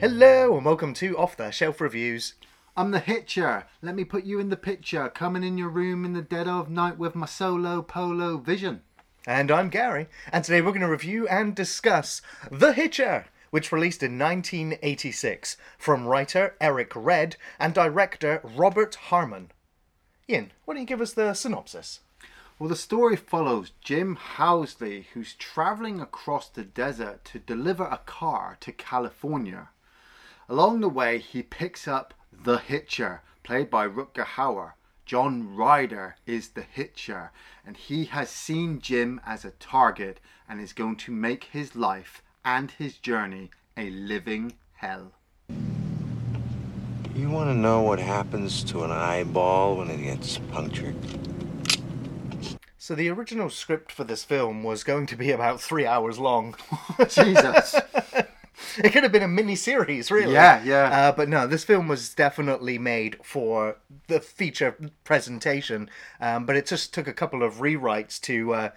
Hello and welcome to Off the Shelf Reviews. I'm the hitcher. Let me put you in the picture. Coming in your room in the dead of night with my solo polo vision. And I'm Gary, and today we're going to review and discuss The Hitcher, which released in 1986 from writer Eric Red and director Robert Harmon. Ian, why don't you give us the synopsis? Well, the story follows Jim Halsey, who's traveling across the desert to deliver a car to California. Along the way, he picks up the Hitcher, played by Rutger Hauer. John Ryder is the Hitcher, and he has seen Jim as a target and is going to make his life and his journey a living hell. You want to know what happens to an eyeball when it gets punctured? So, the original script for this film was going to be about three hours long. Jesus. it could have been a mini series, really. Yeah, yeah. Uh, but no, this film was definitely made for the feature presentation. Um, but it just took a couple of rewrites to uh,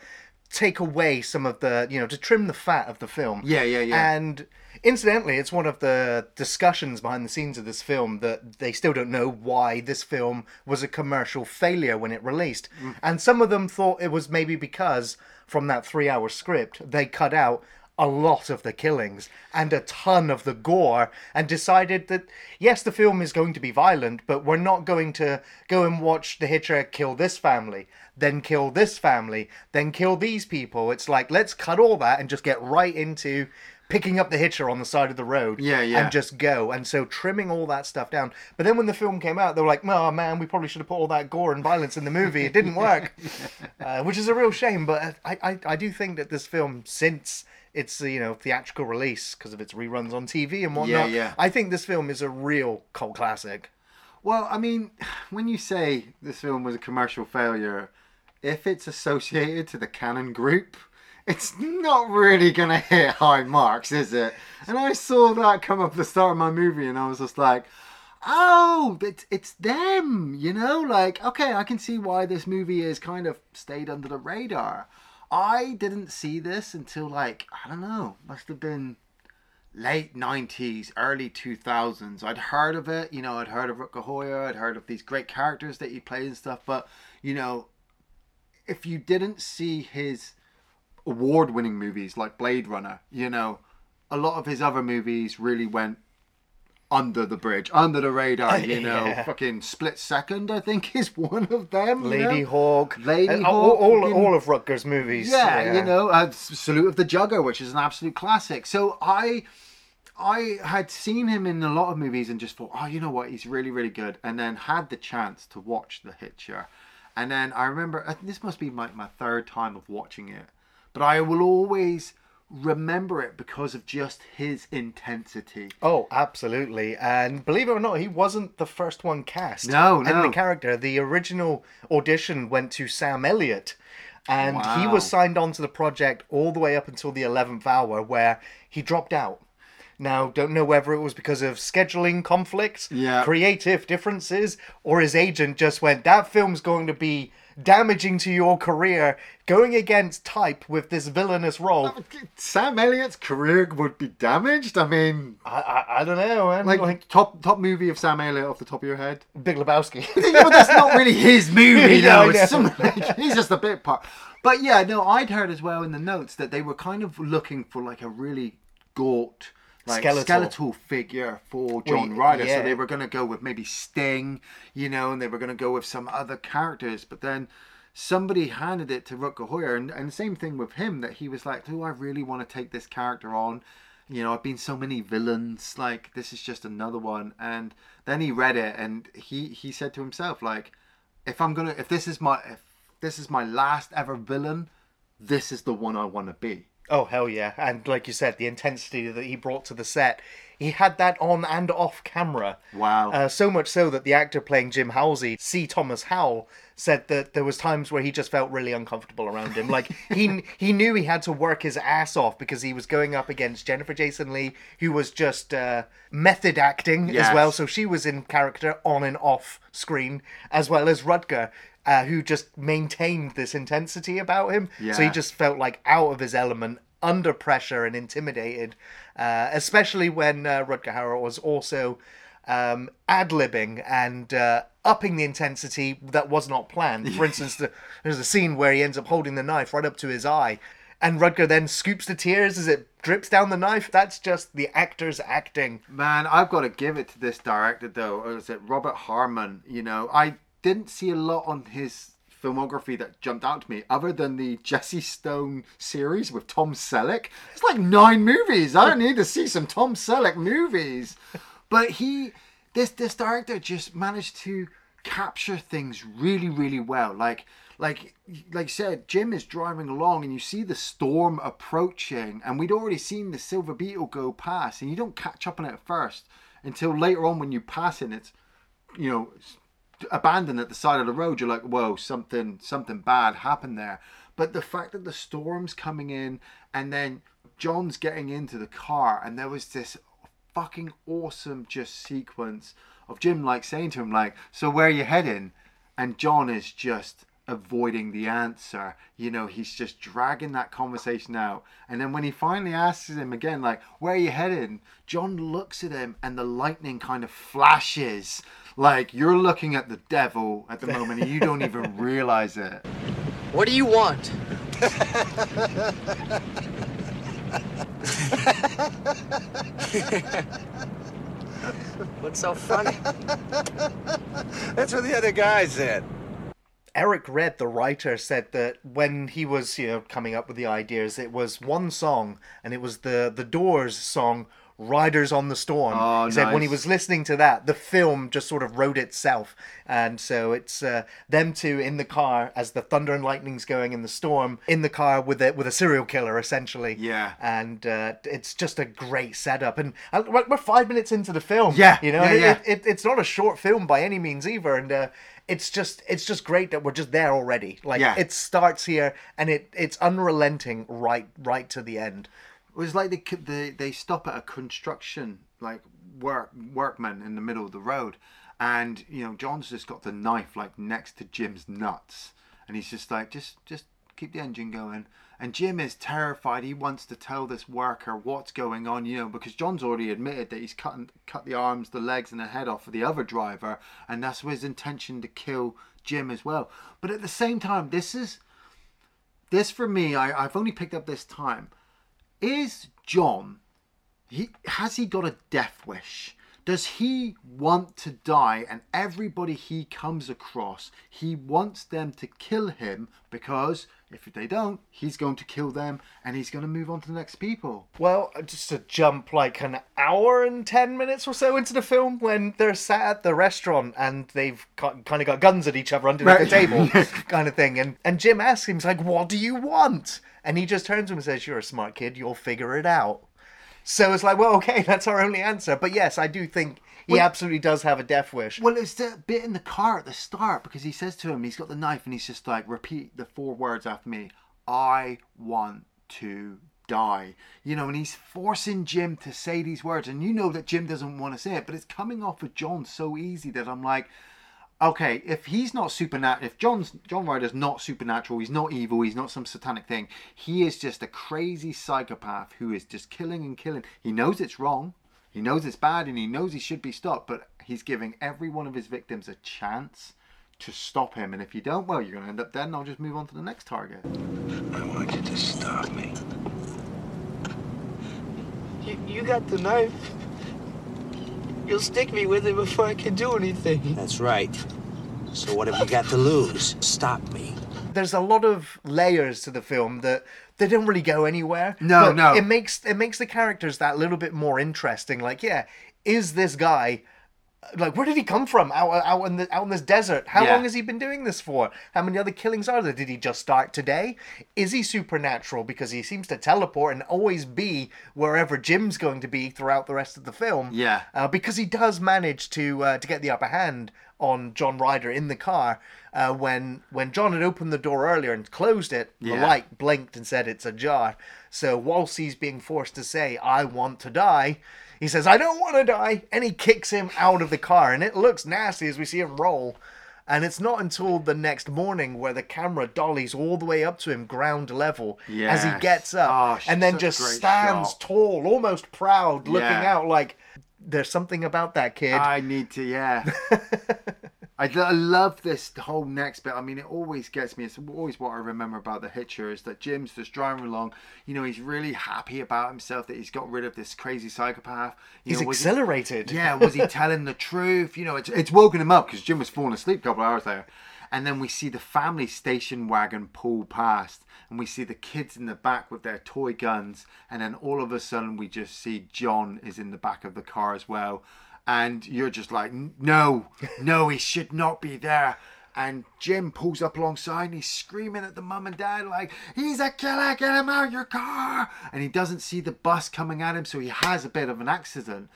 take away some of the, you know, to trim the fat of the film. Yeah, yeah, yeah. And incidentally, it's one of the discussions behind the scenes of this film that they still don't know why this film was a commercial failure when it released. Mm. And some of them thought it was maybe because from that three hour script, they cut out a lot of the killings and a ton of the gore and decided that yes the film is going to be violent but we're not going to go and watch the hitcher kill this family then kill this family then kill these people. It's like let's cut all that and just get right into picking up the hitcher on the side of the road Yeah, yeah. and just go. And so trimming all that stuff down. But then when the film came out they were like oh man we probably should have put all that gore and violence in the movie. It didn't work. Uh, which is a real shame but I, I, I do think that this film since its you know theatrical release because of its reruns on TV and whatnot. yeah. I think this film is a real cult classic. Well, I mean, when you say this film was a commercial failure, if it's associated to the Cannon Group, it's not really going to hit high marks, is it? And I saw that come up at the start of my movie, and I was just like, oh, it's, it's them, you know? Like, okay, I can see why this movie is kind of stayed under the radar. I didn't see this until, like, I don't know, must have been late 90s, early 2000s. I'd heard of it, you know, I'd heard of Hauer, I'd heard of these great characters that he played and stuff, but, you know, if you didn't see his award winning movies like Blade Runner, you know, a lot of his other movies really went under the bridge, under the radar, you know. Yeah. Fucking Split Second, I think, is one of them. you Lady know? Hawk, Lady all, Hawk, all, fucking- all of Rutger's movies. yeah, you know, uh, Salute of the Jugger, which is an absolute classic. So I, I had seen him in a lot of movies and just thought, oh, you know what, he's really, really good. And then had the chance to watch The Hitcher, and then I remember uh, this must be my my third time of watching it, but I will always remember it because of just his intensity. Oh, absolutely. And believe it or not, he wasn't the first one cast. No, And no. the character, the original audition went to Sam Elliott. And he was signed on to the project all the way up until the 11th hour where he dropped out. Now, don't know whether it was because of scheduling conflicts, Yeah. creative differences, or his agent just went, that film's going to be damaging to your career, going against type with this villainous role. Sam Elliott's career would be damaged. I mean, I, I, I don't know, man. like, like top top movie of Sam Elliott off the top of your head. Big Lebowski. yeah, but that's not really his movie, though. It's some, like, he's just a bit part. But yeah, no, I'd heard as well in the notes that they were kind of looking for like a really gaunt, like Skeletal. skeletal, figure for John Ryder. yeah. So they were going to go with maybe Sting, you know, and they were going to go with some other characters. But then somebody handed it to Rutger Hauer, and, and same thing with him that he was like, "Do I really want to take this character on?" You know, I've been so many villains. Like this is just another one. And then he read it, and he he said to himself, like, if I'm gonna, if this is my, if this is my last ever villain, this is the one I want to be. Oh hell yeah! And like you said, the intensity that he brought to the set, he had that on and off camera. Wow. Uh, so much so that the actor playing Jim Halsey, C. Thomas Howell, said that there was times where he just felt really uncomfortable around him. Like he he knew he had to work his ass off because he was going up against Jennifer Jason Lee, who was just uh, method acting as well. So she was in character on and off screen, as well as Rutger. Uh, who just maintained this intensity about him, so he just felt like out of his element under pressure and intimidated, uh, especially when uh, Rutger Hauer was also um, ad libbing and uh, upping the intensity that was not planned. For instance, the, there's a scene where he ends up holding the knife right up to his eye. And Rutger then scoops the tears as it drips down the knife. That's just the actors acting. Man, I've got to give it to this director though. Or is it Robert Harmon? You know, I didn't see a lot on his filmography that jumped out to me, other than the Jesse Stone series with Tom Selleck. It's like nine movies. I don't need to see some Tom Selleck movies. But he, this this director just managed to capture things really, really well. Like like like I said, Jim is driving along and you see the storm approaching, and we'd already seen the Silver Beetle go past, and you don't catch up on it at first until later on when you pass it. It's you know abandoned at the side of the road. You're like, whoa, something something bad happened there. But the fact that the storm's coming in, and then John's getting into the car, and there was this fucking awesome just sequence of Jim like saying to him like, "So where are you heading?" And John is just avoiding the answer. You know, he's just dragging that conversation out. And then when he finally asks him again, like, "Where are you heading?" John looks at him, and the lightning kind of flashes. Like you're looking at the devil at the moment, and you don't even realize it. What do you want? What's so funny? That's what the other guy said. Eric Red, the writer, said that when he was, you know, coming up with the ideas, it was one song, and it was the the Doors song Riders on the Storm. Oh, he said when he was listening to that, the film just sort of wrote itself. And so it's uh, them two in the car as the thunder and lightning's going in the storm, in the car with a, with a serial killer, essentially. Yeah. And uh, it's just a great setup. And we're five minutes into the film. Yeah, You know, yeah, yeah. It, it, it's not a short film by any means either. And uh, it's just it's just great that we're just there already. Like Yeah. it starts here and it it's unrelenting right right to the end. It was like they they they stop at a construction like work workman in the middle of the road, and you know John's just got the knife like next to Jim's nuts, and he's just like just just keep the engine going. And Jim is terrified. He wants to tell this worker what's going on, you know, because John's already admitted that he's cut cut the arms, the legs, and the head off of the other driver, and that's his intention to kill Jim as well. But at the same time, this is this for me. I, I've only picked up this time is John he has he got a death wish does he want to die and everybody he comes across he wants them to kill him because if they don't he's going to kill them and he's going to move on to the next people Well, uh, just to jump like an hour and ten minutes or so into the film when they're sat at the restaurant and they've kind of got guns at each other underneath the table, kind of thing. And and Jim asks him, he's like, "What do you want?" And he just turns to him and says, "You're a smart kid. You'll figure it out." So it's like, well, okay, that's our only answer. But yes, I do think he absolutely does have a death wish. well it's the bit in the car at the start because he says to him he's got the knife and he's just like repeat the four words after me i want to die you know and he's forcing jim to say these words and you know that jim doesn't want to say it but it's coming off of john so easy that i'm like okay, if he's not supernatural, if John's John Ryder's not supernatural, he's not evil, he's not some satanic thing. He is just a crazy psychopath who is just killing and killing. He knows it's wrong, he knows it's bad, and he knows he should be stopped. But he's giving every one of his victims a chance to stop him. And if you don't, well, you're going to end up dead, and I'll just move on to the next target. I want you to stop me. You, you got the knife. You'll stick me with it before I can do anything. That's right. So what have you got to lose? Stop me. there's a lot of layers to the film that they don't really go anywhere. No, but no. It makes it makes the characters that little bit more interesting. Like, yeah, is this guy like where did he come from out out in the out in this desert? How Yeah. long has he been doing this for? How many other killings are there? Did he just start today? Is he supernatural because he seems to teleport and always be wherever Jim's going to be throughout the rest of the film? Yeah. uh, because he does manage to uh, to get the upper hand on John Ryder in the car uh, when when John had opened the door earlier and closed it. The light blinked and said it's ajar. So whilst he's being forced to say "I want to die," he says "I don't want to die," and he kicks him out of the car, and it looks nasty as we see him roll. And it's not until the next morning where the camera dollies all the way up to him ground level as he gets up Oh, and then just stands shot. tall, almost proud, looking Yeah. out like there's something about that kid. I need to, yeah. I, I love this whole next bit. I mean, it always gets me. It's always what I remember about the Hitcher is that Jim's just driving along. You know, he's really happy about himself that he's got rid of this crazy psychopath. You He's know, was he- yeah, was he telling the truth? You know, it's, it's woken him up because Jim was falling asleep a couple of hours there. And then we see the family station wagon pull past, and we see the kids in the back with their toy guns. And then all of a sudden, we just see John is in the back of the car as well. And you're just like, no, no, he should not be there. And Jim pulls up alongside and he's screaming at the mum and dad, like, he's a killer, get him out of your car. And he doesn't see the bus coming at him, so he has a bit of an accident.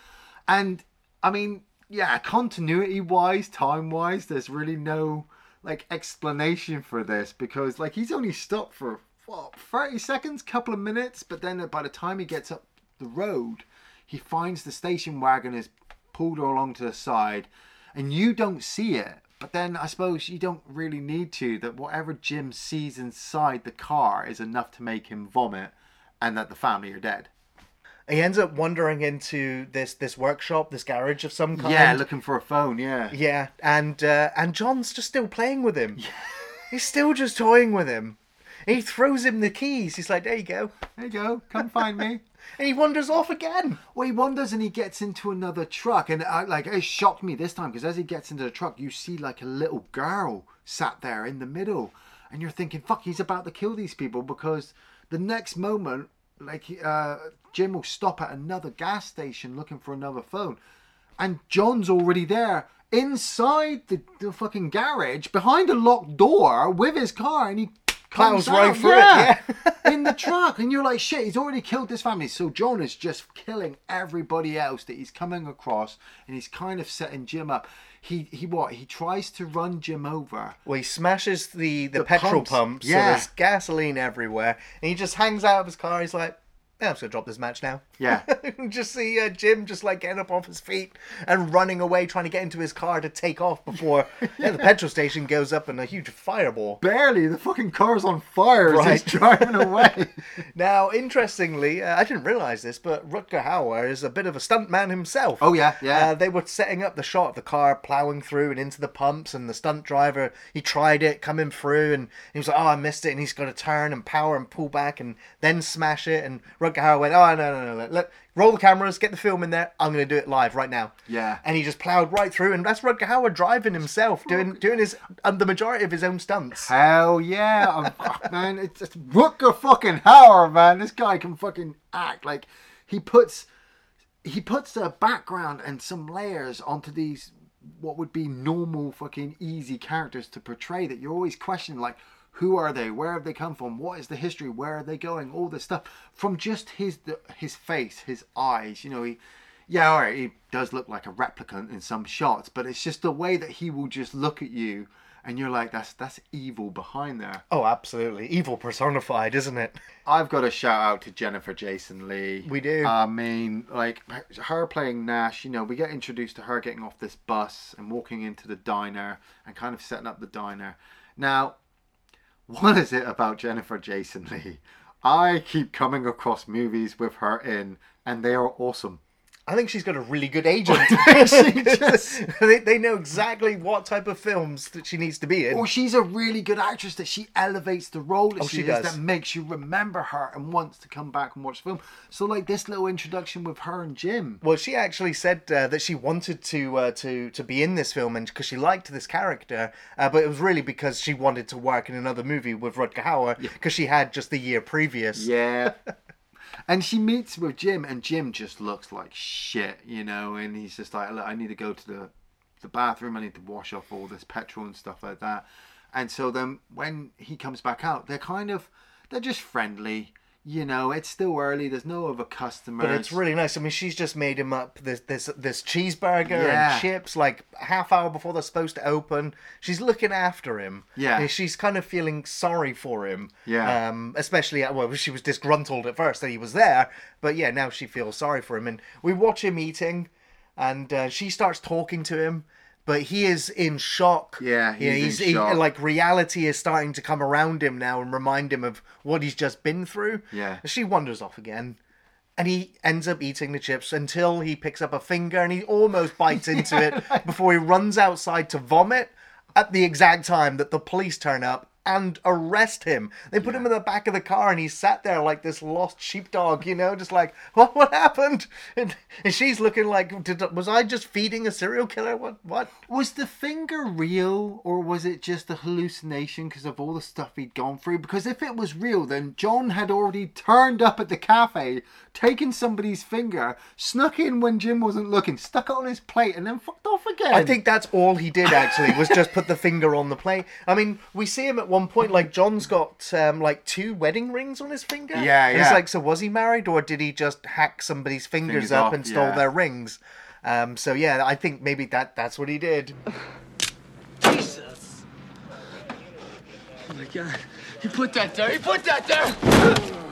And I mean, yeah, continuity wise, time wise, there's really no like explanation for this because like he's only stopped for what 30 seconds, couple of minutes, but then by the time he gets up the road, he finds the station wagon is pulled along to the side and you don't see it. But then I suppose you don't really need to that whatever Jim sees inside the car is enough to make him vomit and that the family are dead. He ends up wandering into this this workshop, this garage of some kind. Yeah, looking for a phone, yeah. Yeah, and uh, and John's just still playing with him. He's still just toying with him. He throws him the keys. He's like, "There you go," There you go. Come find me. and he wanders off again. Well, he wanders and he gets into another truck, and I, like it shocked me this time because as he gets into the truck, you see like a little girl sat there in the middle, and you're thinking, "Fuck, he's about to kill these people." Because the next moment, like uh, Jim will stop at another gas station looking for another phone, and John's already there inside the, the fucking garage behind a locked door with his car, and he comes right out, through it, yeah, yeah. in the truck, and you're like, shit, he's already killed this family. So John is just killing everybody else that he's coming across, and he's kind of setting Jim up. He he what? He tries to run Jim over. Well, he smashes the the, The petrol pumps, pumps, so yeah. there's gasoline everywhere, and he just hangs out of his car. He's like, "Yeah, I'm just gonna drop this match now." Yeah. just see uh, Jim just like getting up off his feet and running away, trying to get into his car to take off before yeah, the petrol station goes up in a huge fireball. Barely, the fucking car's on fire as he's driving away. Now, interestingly, uh, I didn't realize this, but Rutger Hauer is a bit of a stuntman himself. Oh, yeah, yeah. Uh, they were setting up the shot of the car plowing through and into the pumps, and the stunt driver he tried it coming through, and he was like, "Oh, I missed it," and he's got to turn and power and pull back and then smash it. And Rutger Hauer went, "Oh, no, no, no, no. Let, roll the cameras, get the film in there. I'm going to do it live right now." Yeah. And he just plowed right through, and that's Rutger Hauer driving himself, doing doing his um, the majority of his own stunts. Hell yeah, oh, man! It's, it's Rutger fucking Hauer, man. This guy can fucking act like he puts he puts a background and some layers onto these what would be normal fucking easy characters to portray that you're always questioning like who are they where have they come from what is the history where are they going all this stuff from just his the, his face his eyes you know he yeah all right he does look like a replicant in some shots but it's just the way that he will just look at you and you're like that's that's evil behind there Oh, absolutely, evil personified, isn't it? I've got a shout out to Jennifer Jason Lee. We do. I mean, like her playing Nash. You know, we get introduced to her getting off this bus and walking into the diner and kind of setting up the diner. Now, what is it about Jennifer Jason Lee? I keep coming across movies with her in, and they are awesome. I think she's got a really good agent. Just- they, they know exactly what type of films that she needs to be in. Well, she's a really good actress that she elevates the role that Oh, she, she is does. that makes you remember her and wants to come back and watch the film. So, like this little introduction with her and Jim. Well, she actually said uh, that she wanted to uh, to to be in this film, and because she liked this character, uh, but it was really because she wanted to work in another movie with Rutger Hauer because she had just the year previous. Yeah. and she meets with Jim, and Jim just looks like shit, you know. And he's just like, "Look, I need to go to the the bathroom. I need to wash off all this petrol and stuff like that." And so then when he comes back out, they're kind of they're just friendly. You know, it's still early. There's no other customers. But it's really nice. I mean, she's just made him up this this this cheeseburger Yeah. and chips like half hour before they're supposed to open. She's looking after him. Yeah. And she's kind of feeling sorry for him. Yeah. Um, especially uh, well, she was disgruntled at first that he was there, but yeah, now she feels sorry for him, and we watch him eating, and uh, she starts talking to him. But he is in shock. Yeah, Yeah, he's in he- shock. like reality is starting to come around him now and remind him of what he's just been through. Yeah. she wanders off again. And he ends up eating the chips until he picks up a finger and he almost bites into it before he runs outside to vomit at the exact time that the police turn up and arrest him. They put him in the back of the car and he sat there like this lost sheepdog, you know, just like, what what happened? And, and she's looking like, Did, was I just feeding a serial killer? What what? Was the finger real or was it just a hallucination because of all the stuff he'd gone through? Because if it was real, then John had already turned up at the cafe, taken somebody's finger, snuck in when Jim wasn't looking, stuck it on his plate, and then fucked off again. I think that's all he did actually was just put the finger on the plate. I mean, we see him at one point like John's got um, like two wedding rings on his finger. Yeah, And It's like, so was he married or did he just hack somebody's fingers, Fingers up off, and stole yeah. their rings? Um, so yeah, I think maybe that that's what he did. Jesus. Oh my god. He put that there. He put that there.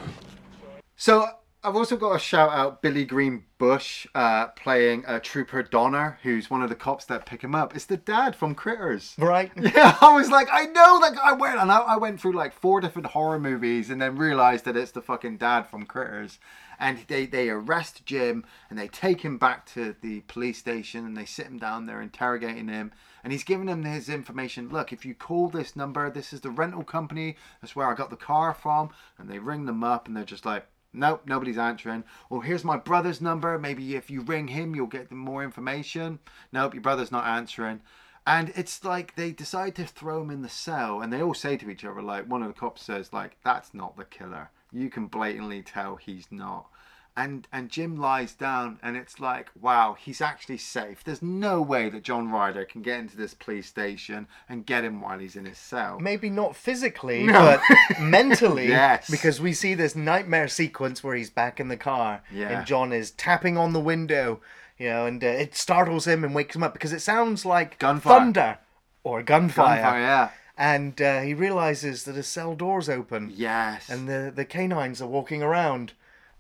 So I've also got a shout out Billy Green Bush uh, playing uh, Trooper Donner, who's one of the cops that pick him up. It's the dad from Critters. Right? Yeah, I was like, I know that guy. Went and I, I went through like four different horror movies, and then realized that it's the fucking dad from Critters. And they they arrest Jim and they take him back to the police station and they sit him down there interrogating him. And he's giving him his information. Look, if you call this number, this is the rental company. That's where I got the car from. And they ring them up and they're just like, Nope, nobody's answering. Well, here's my brother's number. Maybe if you ring him, you'll get more information. Nope, your brother's not answering. And it's like they decide to throw him in the cell, and they all say to each other, like, one of the cops says, like, that's not the killer. You can blatantly tell he's not. And and Jim lies down, and it's like, wow, he's actually safe. There's no way that John Ryder can get into this police station and get him while he's in his cell. Maybe not physically, No. but mentally. Yes. Because we see this nightmare sequence where he's back in the car Yeah. and John is tapping on the window, you know, and uh, it startles him and wakes him up because it sounds like Gunfire. thunder or gunfire. Gunfire, yeah. And uh, he realizes that his cell door's open. Yes. and the the canines are walking around,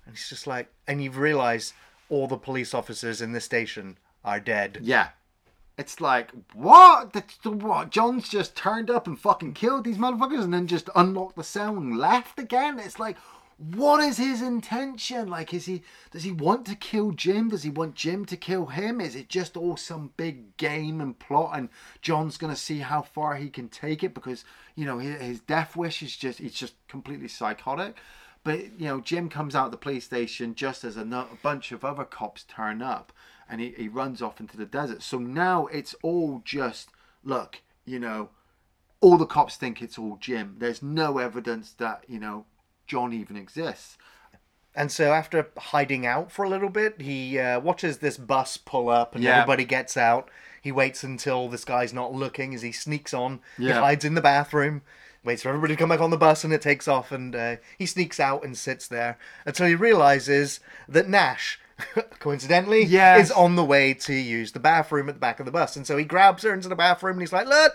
and he's just like, and you realise all the police officers in the station are dead. Yeah. It's like, what? The, the, what? John's just turned up and fucking killed these motherfuckers and then just unlocked the cell and left again? It's like, what is his intention? Like, is he, does he want to kill Jim? Does he want Jim to kill him? Is it just all some big game and plot and John's to see how far he can take it because, you know, his, his death wish is just, he's just completely psychotic. But you know, Jim comes out of the police station just as a, nu- a bunch of other cops turn up, and he, he runs off into the desert. So now it's all just look, you know, all the cops think it's all Jim. There's no evidence that you know John even exists. And so after hiding out for a little bit, he uh, watches this bus pull up, and Yeah. everybody gets out. He waits until this guy's not looking as he sneaks on. He hides in the bathroom. Waits for everybody to come back on the bus, and it takes off. And uh, he sneaks out and sits there until he realizes that Nash, coincidentally, Yes. is on the way to use the bathroom at the back of the bus. And so he grabs her into the bathroom, and he's like, "Look,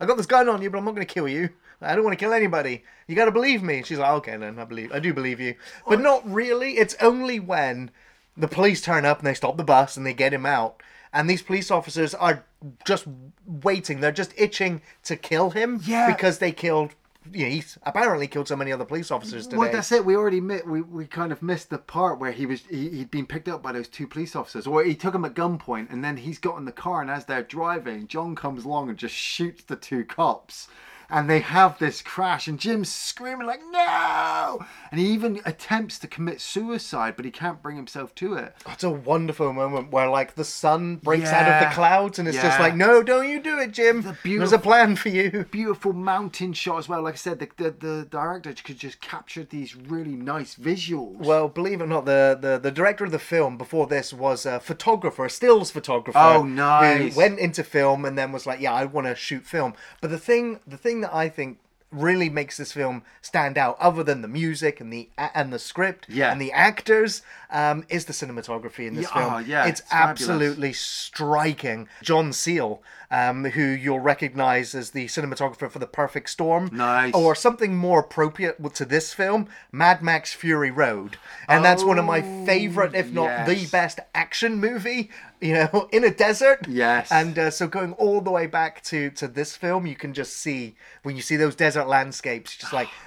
I got this gun on you, but I'm not going to kill you. I don't want to kill anybody. You got to believe me." She's like, "Okay, then I believe. I do believe you, but not really. It's only when the police turn up and they stop the bus and they get him out." And these police officers are just waiting. They're just itching to kill him Yeah. because they killed. You know, he's apparently killed so many other police officers today. Well, that's it. We already mi- we we kind of missed the part where he was he, he'd been picked up by those two police officers, or he took him at gunpoint, and then he's got in the car, and as they're driving, John comes along and just shoots the two cops, and they have this crash, and Jim's screaming like no, and he even attempts to commit suicide, but he can't bring himself to it. It's a wonderful moment where like the sun breaks out of the clouds and it's just like, no, don't you do it, Jim. There's a plan for you. Beautiful mountain shot as well. Like I said, the, the, the director could just capture these really nice visuals. Well, believe it or not, the, the, the director of the film before this was a photographer, a stills photographer. Oh, nice. Who went into film and then was like, yeah, I want to shoot film. But the thing, the thing that I think really makes this film stand out, other than the music and the and the script Yeah. and the actors, um, is the cinematography in this Yeah, film. oh, yeah, it's, it's absolutely striking. John Seale, um, who you'll recognise as the cinematographer for The Perfect Storm, Nice. or something more appropriate to this film, Mad Max Fury Road. And that's one of my favorite, if not the best action movie you know, in a desert. Yes. And uh, so going all the way back to to this film, you can just see when you see those desert landscapes, just like.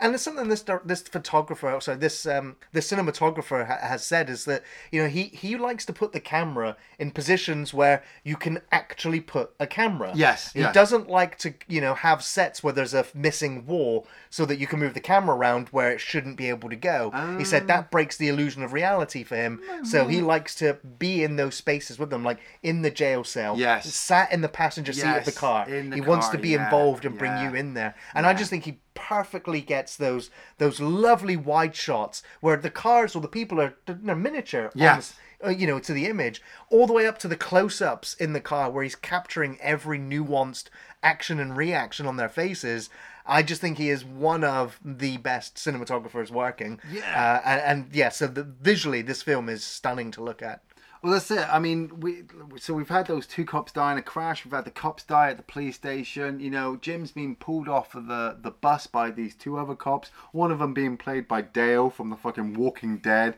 And it's something this this photographer, sorry, this um this cinematographer ha- has said is that you know he he likes to put the camera in positions where you can actually put a camera. Yes, he yes. doesn't like to you know have sets where there's a missing wall so that you can move the camera around where it shouldn't be able to go. He said Ah. that breaks the illusion of reality for him. So he likes to be in those spaces with them, like in the jail cell. Yes. Sat in the passenger seat of the car. the he wants to be yeah, involved and bring you in there. And I just think he perfectly gets those those lovely wide shots where the cars or the people are they're miniature. Yes. uh, you know, to the image, all the way up to the close-ups in the car where he's capturing every nuanced action and reaction on their faces. I just think he is one of the best cinematographers working. Yeah. Uh, and, and yeah, so the, visually, this film is stunning to look at. Well, that's it. I mean, we so we've had those two cops die in a crash. We've had the cops die at the police station. You know, Jim's been pulled off of the the bus by these two other cops. One of them being played by Dale from the fucking Walking Dead,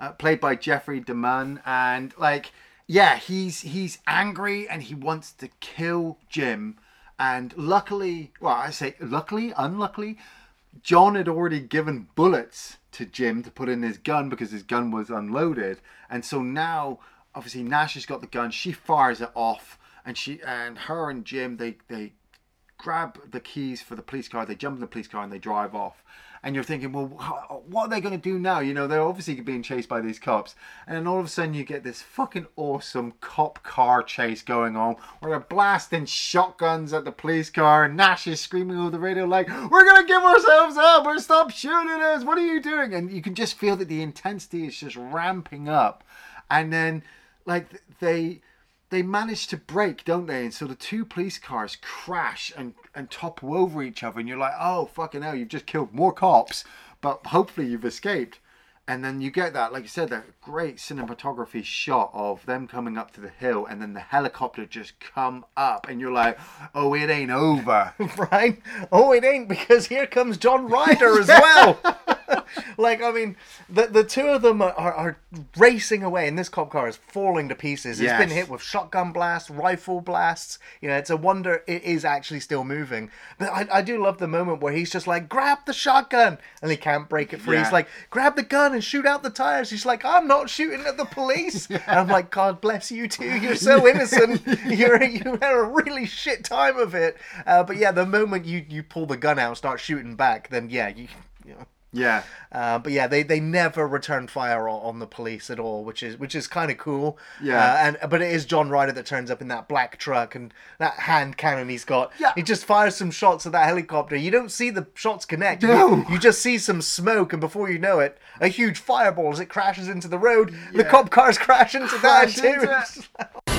uh, played by Jeffrey DeMunn, and like, yeah, he's he's angry and he wants to kill Jim. And luckily, well, I say luckily, unluckily, John had already given bullets to Jim to put in his gun because his gun was unloaded, and so now obviously Nash has got the gun. She fires it off, and she and her and Jim they they grab the keys for the police car. They jump in the police car and they drive off. And you're thinking, well, what are they going to do now? You know, they're obviously being chased by these cops. And then all of a sudden, you get this fucking awesome cop car chase going on where they're blasting shotguns at the police car. And Nash is screaming over the radio, like, we're going to give ourselves up or stop shooting us. What are you doing? And you can just feel that the intensity is just ramping up. And then, like, they they manage to break, don't they? And so the two police cars crash and, and topple over each other, and you're like, oh, fucking hell, you've just killed more cops, but hopefully you've escaped. And then you get that, like you said, that great cinematography shot of them coming up to the hill, and then the helicopter just come up, and you're like, oh, it ain't over. right? Oh, it ain't because here comes John Ryder as well. like, I mean, the the two of them are, are, are racing away, and this cop car is falling to pieces. It's been hit with shotgun blasts, rifle blasts. You know, it's a wonder it is actually still moving. But I, I do love the moment where he's just like, grab the shotgun, and he can't break it free. Yeah. He's like, grab the gun and shoot out the tires. He's like, I'm not shooting at the police. And I'm like, God bless you too. You're so innocent. You're you had a really shit time of it. Uh, but yeah, the moment you you pull the gun out and start shooting back, then yeah, you. you know. Yeah. Uh, but yeah, they, they never return fire on, on the police at all, which is which is kind of cool. Yeah. Uh, and but it is John Ryder that turns up in that black truck and that hand cannon he's got. Yeah. He just fires some shots at that helicopter. You don't see the shots connect. No. You, you just see some smoke, and before you know it, a huge fireball as it crashes into the road. The cop cars crash into Crash that too. into it.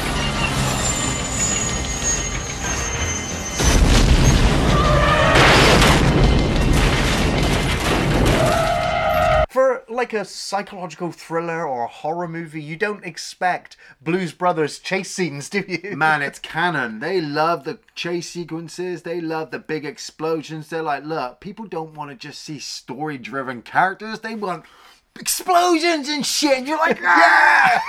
like a psychological thriller or a horror movie, you don't expect Blues Brothers chase scenes, do you? Man, it's Cannon. They love the chase sequences. They love the big explosions. They're like, look, people don't want to just see story driven characters. They want explosions and shit. And you're like, ah!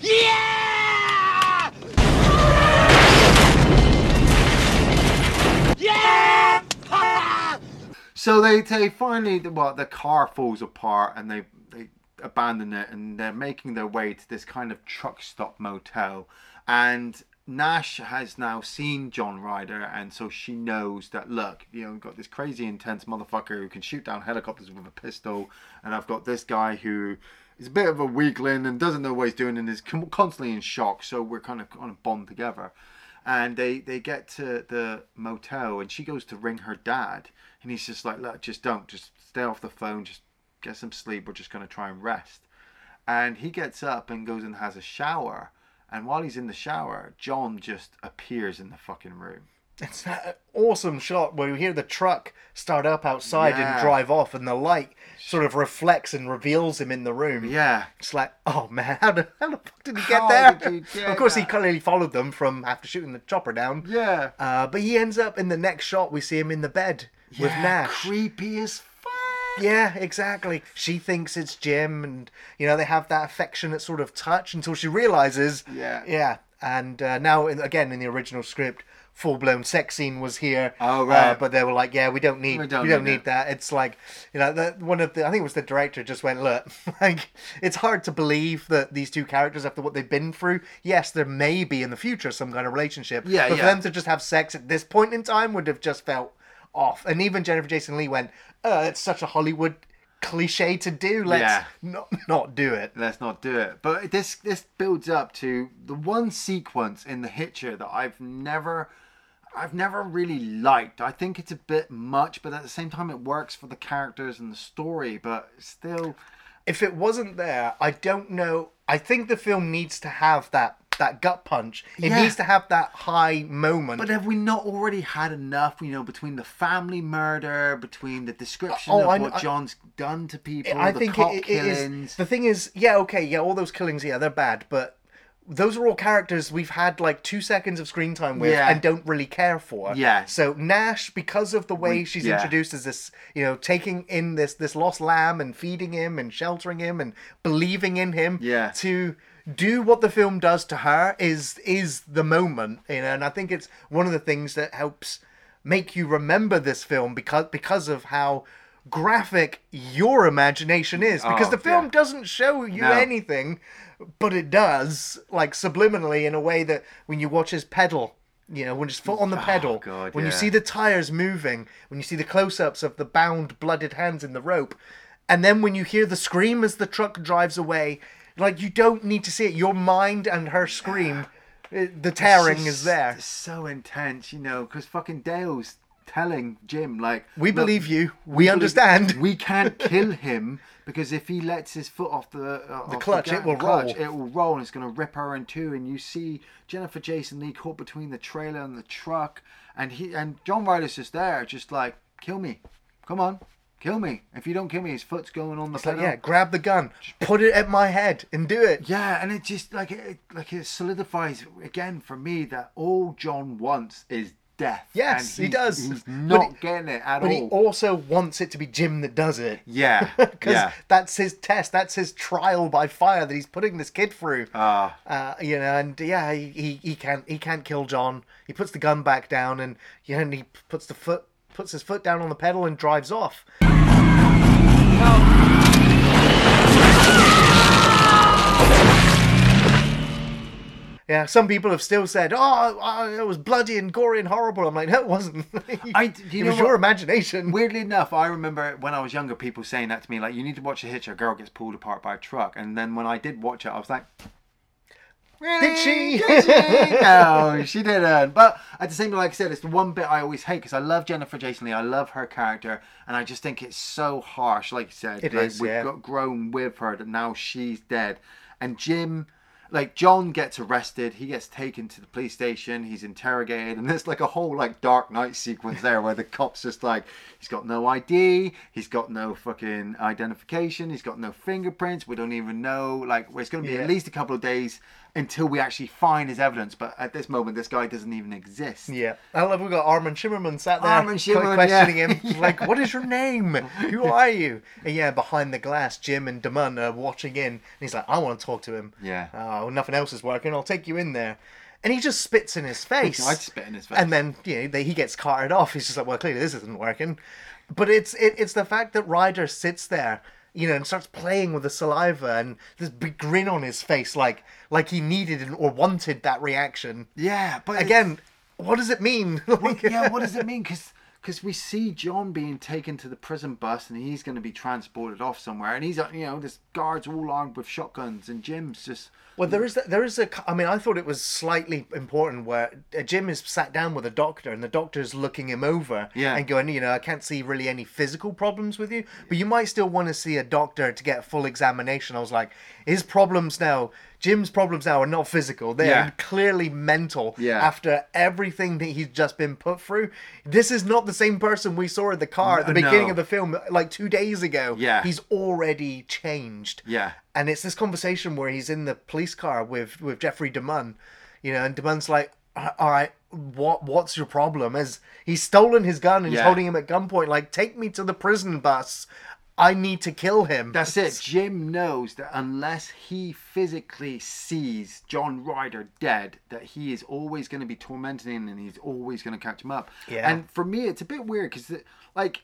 yeah! Yeah! Yeah! So they, they finally, well, the car falls apart and they, they abandon it and they're making their way to this kind of truck stop motel. And Nash has now seen John Ryder, and so she knows that look, you know, we've got this crazy intense motherfucker who can shoot down helicopters with a pistol, and I've got this guy who is a bit of a weakling and doesn't know what he's doing and is constantly in shock. So we're kind of on a bond together. And they they get to the motel, and she goes to ring her dad, and he's just like, look, just don't, just stay off the phone, just get some sleep. We're just gonna try and rest. And he gets up and goes and has a shower. And while he's in the shower, John just appears in the fucking room. It's that awesome shot where you hear the truck start up outside Yeah. and drive off, and the light sort of reflects and reveals him in the room. Yeah. It's like, oh man, how the, how the fuck did he get How there? did you get of course, he that? clearly followed them from after shooting the chopper down. Yeah. Uh, but he ends up in the next shot. We see him in the bed with Nash. Creepy as fuck. Yeah, exactly. She thinks it's Jim, and you know they have that affectionate sort of touch until she realizes. Yeah. Yeah, and uh, now in, again in the original script, full blown sex scene was here. Oh, right. Uh, but they were like, yeah, we don't need, We we don't don't, need need, that. It's like, you know, the, one of the, I think it was the director just went, look, like it's hard to believe that these two characters after what they've been through. Yes, there may be in the future some kind of relationship. Yeah, but yeah. for them to just have sex at this point in time would have just felt off. And even Jennifer Jason Lee went, uh, it's such a Hollywood cliche to do. Let's Yeah. not not do it. let's not do it. But this this builds up to the one sequence in The Hitcher that I've never I've never really liked. I think it's a bit much, but at the same time it works for the characters and the story, but still If it wasn't there, I don't know. I think the film needs to have that that gut punch. It Yeah. needs to have that high moment. But have we not already had enough, you know, between the family murder, between the description Oh, of I what I- John's done to people, I the think cop it, it is. killings? The thing is, yeah, okay, yeah, all those killings, yeah, they're bad, but those are all characters we've had like two seconds of screen time with Yeah. and don't really care for. Yeah. So Nash, because of the way We- she's yeah. introduced as this, you know, taking in this this lost lamb and feeding him and sheltering him and believing in him. Yeah. To do what the film does to her is is the moment, you know, and I think it's one of the things that helps make you remember this film because because of how graphic your imagination is because Oh, the film yeah. doesn't show you No. anything but it does like subliminally in a way that when you watch his pedal you know when his foot on the pedal Oh, God, when you see the tires moving when you see the close-ups of the bound blooded hands in the rope and then when you hear the scream as the truck drives away like you don't need to see it your mind and her scream uh, the tearing It's is there It's so intense, you know, because fucking Dale's telling Jim like, we believe you we, believe- understand We can't kill him because if he lets his foot off the uh, off clutch, ga- it will clutch, roll. It will roll, and it's going to rip her in two. And you see Jennifer Jason Lee caught between the trailer and the truck, and he and John Ryder's just there, just like, kill me, come on, kill me. If you don't kill me, his foot's going on the It's like, yeah, grab the gun, Just put it at my head, and do it. Yeah, and it just like it like it solidifies again for me that all John wants is death. Yes, and he does. He's But not he- getting it at But all. he also wants it to be Jim that does it. yeah, Because yeah. that's his test. That's his trial by fire that he's putting this kid through. Ah, Uh, you know, and yeah, he, he, he can't he can't kill John. He puts the gun back down, and yeah, and he puts the foot puts his foot down on the pedal and drives off. Yeah, some people have still said, "Oh, oh, it was bloody and gory and horrible." I'm like, "No, it wasn't. I- you it know was your what? imagination." Weirdly enough, I remember when I was younger, people saying that to me, like, "You need to watch a hitch. A girl gets pulled apart by a truck." And then when I did watch it, I was like, "Really? Did she?" Did she? no, she didn't. But at the same time, like I said, it's the one bit I always hate because I love Jennifer Jason Lee. I love her character, and I just think it's so harsh. Like you said, It like, is, We've yeah. got grown with her that now she's dead, and Jim. Like John gets arrested, he gets taken to the police station, he's interrogated, and there's like a whole like Dark Knight sequence there where the cop's just like, he's got no ID, he's got no fucking identification, he's got no fingerprints, we don't even know. Like, it's going to be Yeah. at least a couple of days until we actually find his evidence. But at this moment, this guy doesn't even exist. Yeah, I love we got Armin Shimmerman sat there Armin Shimmerman, questioning yeah. him, like, "What is your name? Who are you?" And yeah, behind the glass, Jim and Damon are watching in, and he's like, "I want to talk to him." Yeah. Oh, nothing else is working. I'll take you in there. And he just spits in his face. I'd spit in his face. And then you know they, he gets carted off. He's just like, "Well, clearly this isn't working." But it's it, it's the fact that Ryder sits there. You know, and starts playing with the saliva and this big grin on his face, like like he needed or wanted that reaction Yeah, but again, what does it mean? Like, yeah, what does it mean? Because because we see John being taken to the prison bus and he's going to be transported off somewhere, and he's uh, you know there's guards all armed with shotguns, and Jim's just well, there is there is a. I mean, I thought it was slightly important where uh, Jim is sat down with a doctor, and the doctor's looking him over Yeah. and going, you know, I can't see really any physical problems with you, but you might still want to see a doctor to get a full examination. I was like, his problems now. Jim's problems now are not physical; they're Yeah. clearly mental. Yeah. After everything that he's just been put through, this is not the same person we saw in the car at the No. beginning of the film, like two days ago. Yeah. He's already changed. Yeah. And it's this conversation where he's in the police car with with Jeffrey DeMunn, you know, and DeMunn's like, "All right, what what's your problem?" As he's stolen his gun and he's holding him at gunpoint, like, "Take me to the prison bus." I need to kill him. That's it. Jim knows that unless he physically sees John Ryder dead, that he is always going to be tormenting him and he's always going to catch him up. Yeah. And for me, it's a bit weird because, like,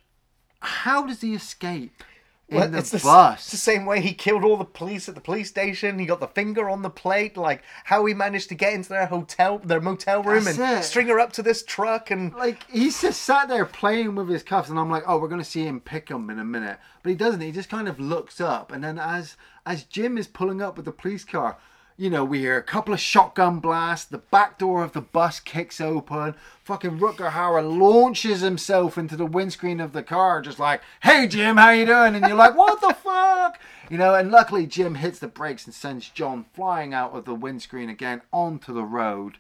how does he escape in Well, the it's, the, s- it's the same way he killed all the police at the police station. He got the finger on the plate. Like how he managed to get into their hotel, their motel room, That's and it. string her up to this truck. And like he's just sat there playing with his cuffs and i'm like oh we're going to see him pick him in a minute but he doesn't he just kind of looks up and then as as jim is pulling up with the police car you know we hear a couple of shotgun blasts the back door of the bus kicks open fucking rutger hauer launches himself into the windscreen of the car just like hey jim how you doing and you're like what the fuck you know and luckily jim hits the brakes and sends john flying out of the windscreen again onto the road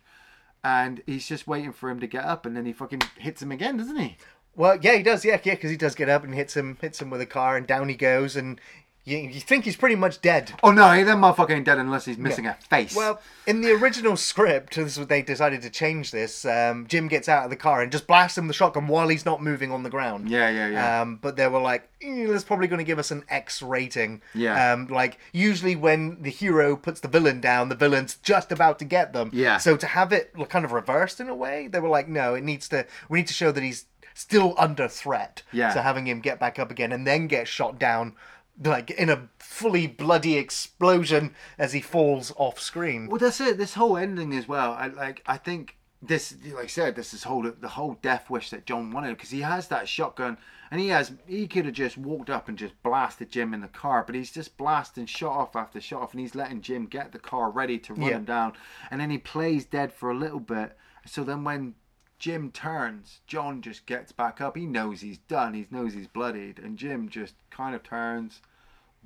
and he's just waiting for him to get up, and then he fucking hits him again, doesn't he? well, yeah, he does. Yeah, yeah, because he does get up and hits him, hits him with a car, and down he goes. And you, you think he's pretty much dead. Oh no, that motherfucker ain't dead unless he's missing a face. Well, in the original script, this is what they decided to change this. Um, Jim gets out of the car and just blasts him with the shotgun while he's not moving on the ground. Yeah, yeah, yeah. Um, but they were like, eh, that's probably going to give us an X rating. Yeah. Um, like usually when the hero puts the villain down, the villain's just about to get them. Yeah. So to have it kind of reversed in a way, they were like, no, it needs to. We need to show that he's still under threat. Yeah. So having him get back up again and then get shot down. Like in a fully bloody explosion as he falls off screen. well, that's it. This whole ending as well. I like. I think this, like I said, this is whole the whole death wish that John wanted because he has that shotgun, and he has he could have just walked up and just blasted Jim in the car, but he's just blasting shot off after shot off, and he's letting Jim get the car ready to run Yeah. him down, and then he plays dead for a little bit. So then when Jim turns, John just gets back up. He knows he's done. He knows he's bloodied, and Jim just kind of turns,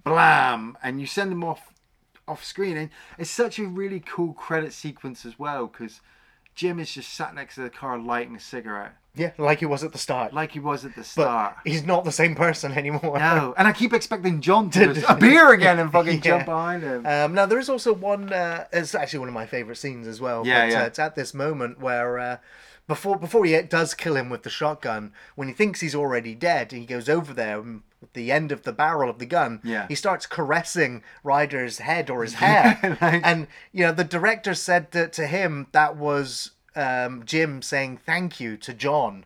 blam, and you send him off off screen. And it's such a really cool credit sequence as well because Jim is just sat next to the car lighting a cigarette Yeah, like he was at the start. like he was at the but start. he's not the same person anymore. No, and I keep expecting John to appear again and fucking Yeah. jump behind him. Um, now there is also one. Uh, it's actually one of my favorite scenes as well. Yeah, but, yeah. Uh, it's at this moment where uh, before before he does kill him with the shotgun, when he thinks he's already dead, he goes over there and with the end of the barrel of the gun. Yeah. He starts caressing Ryder's head or his hair, like- and you know the director said that to him that was um, Jim saying thank you to John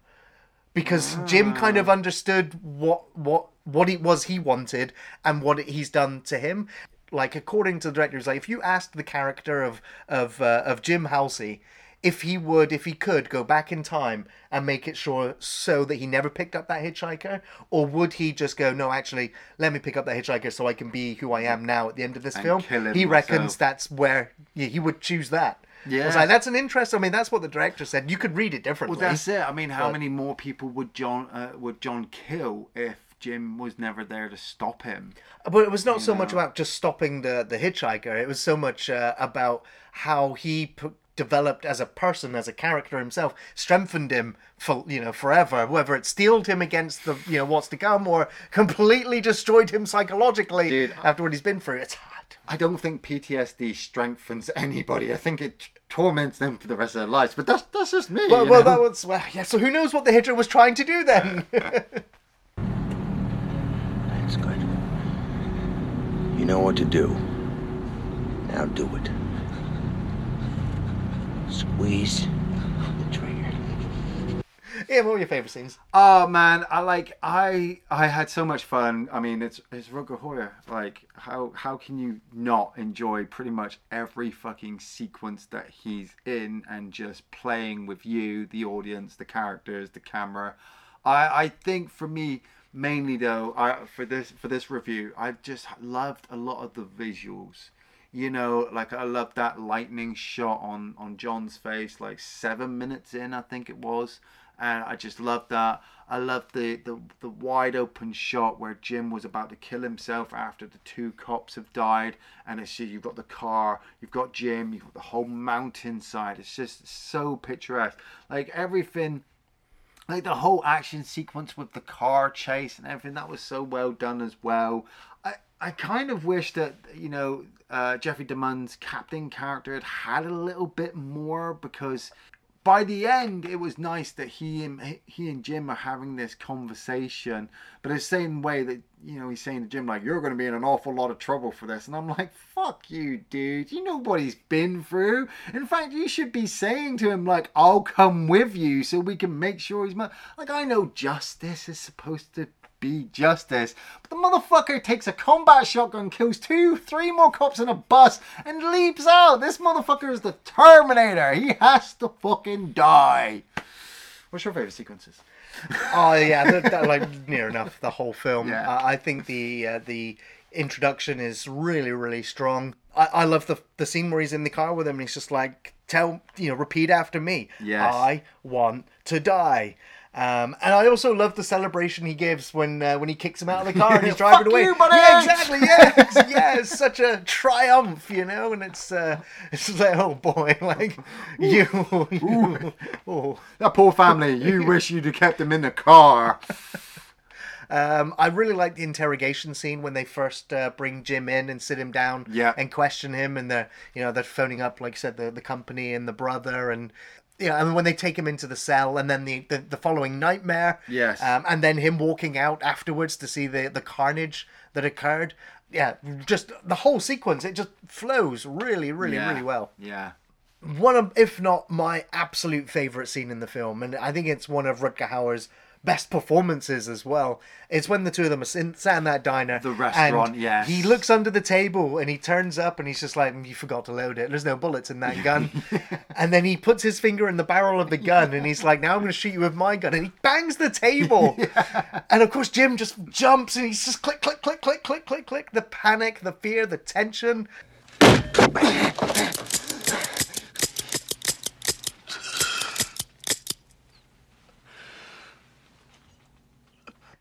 because Jim kind of understood what what what it was he wanted and what he's done to him. Like according to the director, like if you asked the character of of uh, of Jim Halsey if he would, if he could, go back in time and make it sure so that he never picked up that hitchhiker, or would he just go, no, actually, let me pick up that hitchhiker so I can be who I am now at the end of this And film? He reckons that's where yeah, he would choose that. I was Yeah. like, that's an interest. I mean, that's what the director said. You could read it differently. Well, that's it. I mean, how But- many more people would John uh, would John kill if Jim was never there to stop him? But it was not so much about just stopping the the hitchhiker. It was so much uh, about how he p- developed as a person, as a character himself, strengthened him for you know forever. Whether it steeled him against the you know what's to come, or completely destroyed him psychologically Dude, after what he's been through. It's. I don't think PTSD strengthens anybody. I think it t- torments them for the rest of their lives. But that's that's just me. Well, well, know? that was well, yeah. So who knows what the Hitcher was trying to do then? That's good. You know what to do. Now do it. Squeeze the trigger. Yeah, what were your favorite scenes? Oh man, I like I I had so much fun. I mean, it's it's Rutger Hauer. Like how how can you not enjoy pretty much every fucking sequence that he's in and just playing with you, the audience, the characters, the camera. I I think for me mainly though, I for this for this review, I just loved a lot of the visuals. You know, like I loved that lightning shot on on John's face, like seven minutes in, I think it was, and I just loved that. I loved the the the wide open shot where Jim was about to kill himself after the two cops have died, and it's you've got the car, you've got Jim, you've got the whole mountainside. It's just so picturesque. Like everything like the whole action sequence with the car chase and everything that was so well done as well i i kind of wish that you know uh, Jeffrey DeMunn's captain character had had a little bit more because by the end, it was nice that he and he and Jim are having this conversation, but the same way that you know he's saying to Jim like, "You're going to be in an awful lot of trouble for this," and I'm like, "Fuck you, dude! You know what he's been through. In fact, you should be saying to him like, "I'll come with you so we can make sure he's mo-. like." I know justice is supposed to be justice. But the motherfucker takes a combat shotgun, kills two, three more cops in a bus, and leaps out. This motherfucker is the Terminator. He has to fucking die. What's your favorite sequences? Oh yeah, like near enough the whole film. Yeah. Uh, I think the uh, the introduction is really really strong. I, I love the the scene where he's in the car with him and he's just like, tell you know, repeat after me. Yes. I want to die. Um, and I also love the celebration he gives when uh, when he kicks him out of the car and he's driving away. you! Yeah, exactly. Yeah, it's, yeah, it's such a triumph, you know. And it's uh, it's just like, oh boy, like you, you oh. That poor family. You wish you'd have kept him in the car. Um, I really like the interrogation scene when they first uh, bring Jim in and sit him down Yeah. and question him, and they're you know they're phoning up like I said the the company and the brother and. Yeah, and when they take him into the cell, and then the, the, the following nightmare, Yes. um, and then him walking out afterwards to see the, the carnage that occurred. Yeah, just the whole sequence, it just flows really, really, Yeah. really well Yeah. one of, if not my absolute favorite scene in the film, and I think it's one of Rutger Hauer's best performances as well. It's when the two of them are sat in that diner. The restaurant, Yeah. He looks under the table and he turns up and he's just like, "You forgot to load it. There's no bullets in that gun." and then he puts his finger in the barrel of the gun and he's like, "Now I'm going to shoot you with my gun." And he bangs the table. And of course, Jim just jumps and he's just click, click, click, click, click, click, click. The panic, the fear, the tension.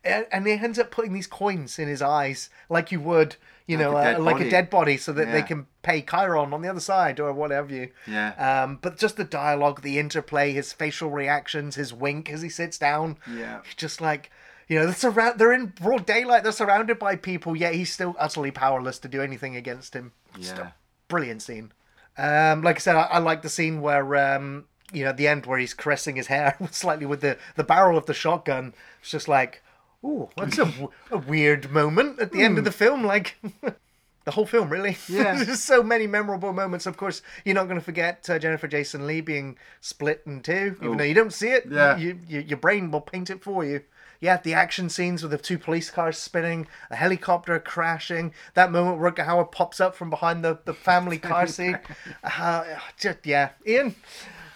And, and he ends up putting these coins in his eyes, like you would, you Like know, a uh, like body. a dead body, so that they can pay Chiron on the other side or whatever you. Yeah. Um, but just the dialogue, the interplay, his facial reactions, his wink as he sits down. Yeah. Just like, you know, they're, surround- they're in broad daylight, they're surrounded by people, yet he's still utterly powerless to do anything against him. Yeah. a brilliant scene. Um, like I said, I, I like the scene where, um, you know, at the end where he's caressing his hair slightly with the, the barrel of the shotgun. It's just like, ooh, that's a, w- a weird moment at the end of the film. Like, the whole film, really. Yeah. There's so many memorable moments. Of course, you're not going to forget uh, Jennifer Jason Leigh being split in two, even Oh. though you don't see it. Yeah. You, you, your brain will paint it for you. Yeah, the action scenes with the two police cars spinning, a helicopter crashing, that moment where Hauer pops up from behind the, the family car seat. Uh, just, yeah. Ian,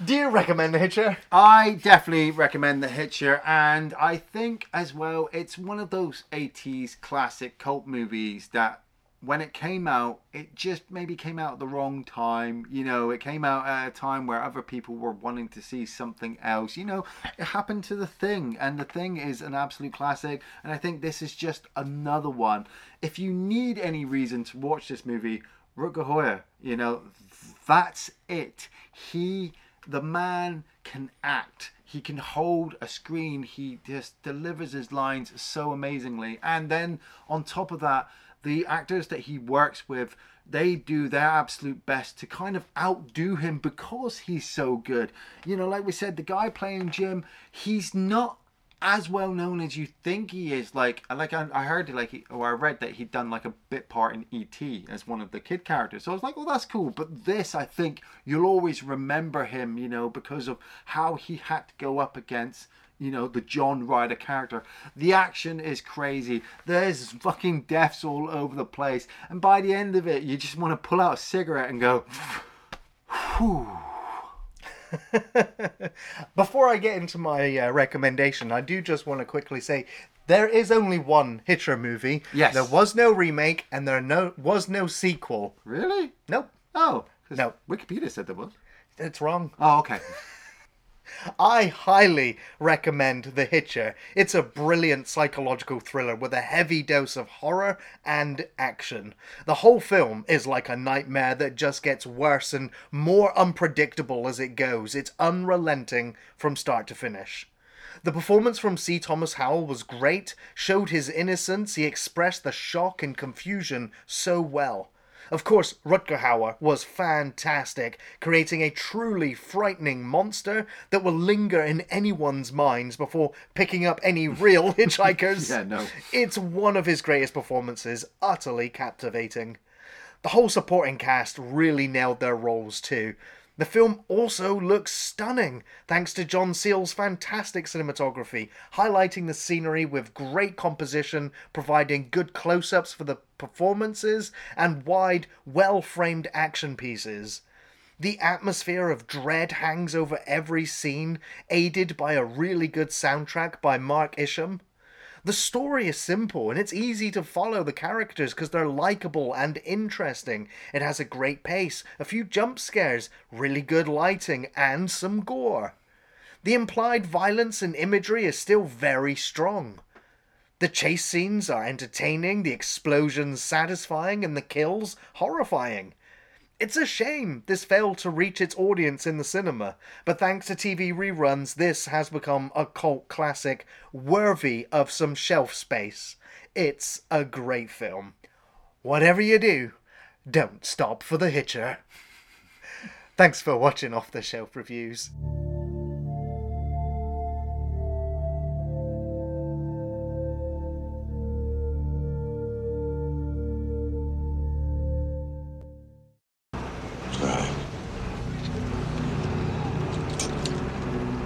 do you recommend The Hitcher? I definitely recommend The Hitcher, and I think as well it's one of those 80s classic cult movies that when it came out, it just maybe came out at the wrong time. You know, it came out at a time where other people were wanting to see something else. You know, it happened to The Thing, and The Thing is an absolute classic, and I think this is just another one. If you need any reason to watch this movie, Rutger Hauer, you know, that's it. He, the man, can act. He can hold a screen. He just delivers his lines so amazingly. And then on top of that, the actors that he works with, they do their absolute best to kind of outdo him because he's so good. You know, like we said, the guy playing Jim, he's not as well known as you think he is. Like, like I, I heard, like, he, or I read that he'd done like a bit part in E.T. as one of the kid characters. So I was like, well, that's cool. But this, I think, you'll always remember him, you know, because of how he had to go up against. You know, the John Ryder character. The action is crazy. There's fucking deaths all over the place. And by the end of it, you just want to pull out a cigarette and go, whew. Before I get into my uh, recommendation, I do just want to quickly say there is only one Hitcher movie. Yes. There was no remake and there no was no sequel. Really? Nope. Oh, No. Wikipedia said there was. It's wrong. Oh, okay. I highly recommend The Hitcher. It's a brilliant psychological thriller with a heavy dose of horror and action. The whole film is like a nightmare that just gets worse and more unpredictable as it goes. It's unrelenting from start to finish. The performance from C. Thomas Howell was great, showed his innocence, he expressed the shock and confusion so well. Of course, Rutger Hauer was fantastic, creating a truly frightening monster that will linger in anyone's minds before picking up any real hitchhikers. Yeah, no. It's one of his greatest performances, utterly captivating. The whole supporting cast really nailed their roles too. The film also looks stunning, thanks to John Seale's fantastic cinematography, highlighting the scenery with great composition, providing good close ups for the performances, and wide, well framed action pieces. The atmosphere of dread hangs over every scene, aided by a really good soundtrack by Mark Isham. The story is simple and it's easy to follow the characters because they're likable and interesting. It has a great pace, a few jump scares, really good lighting, and some gore. The implied violence and imagery is still very strong. The chase scenes are entertaining, the explosions satisfying, and the kills horrifying. It's a shame this failed to reach its audience in the cinema, but thanks to TV reruns, this has become a cult classic worthy of some shelf space. It's a great film. Whatever you do, don't stop for the hitcher. Thanks for watching Off the Shelf Reviews.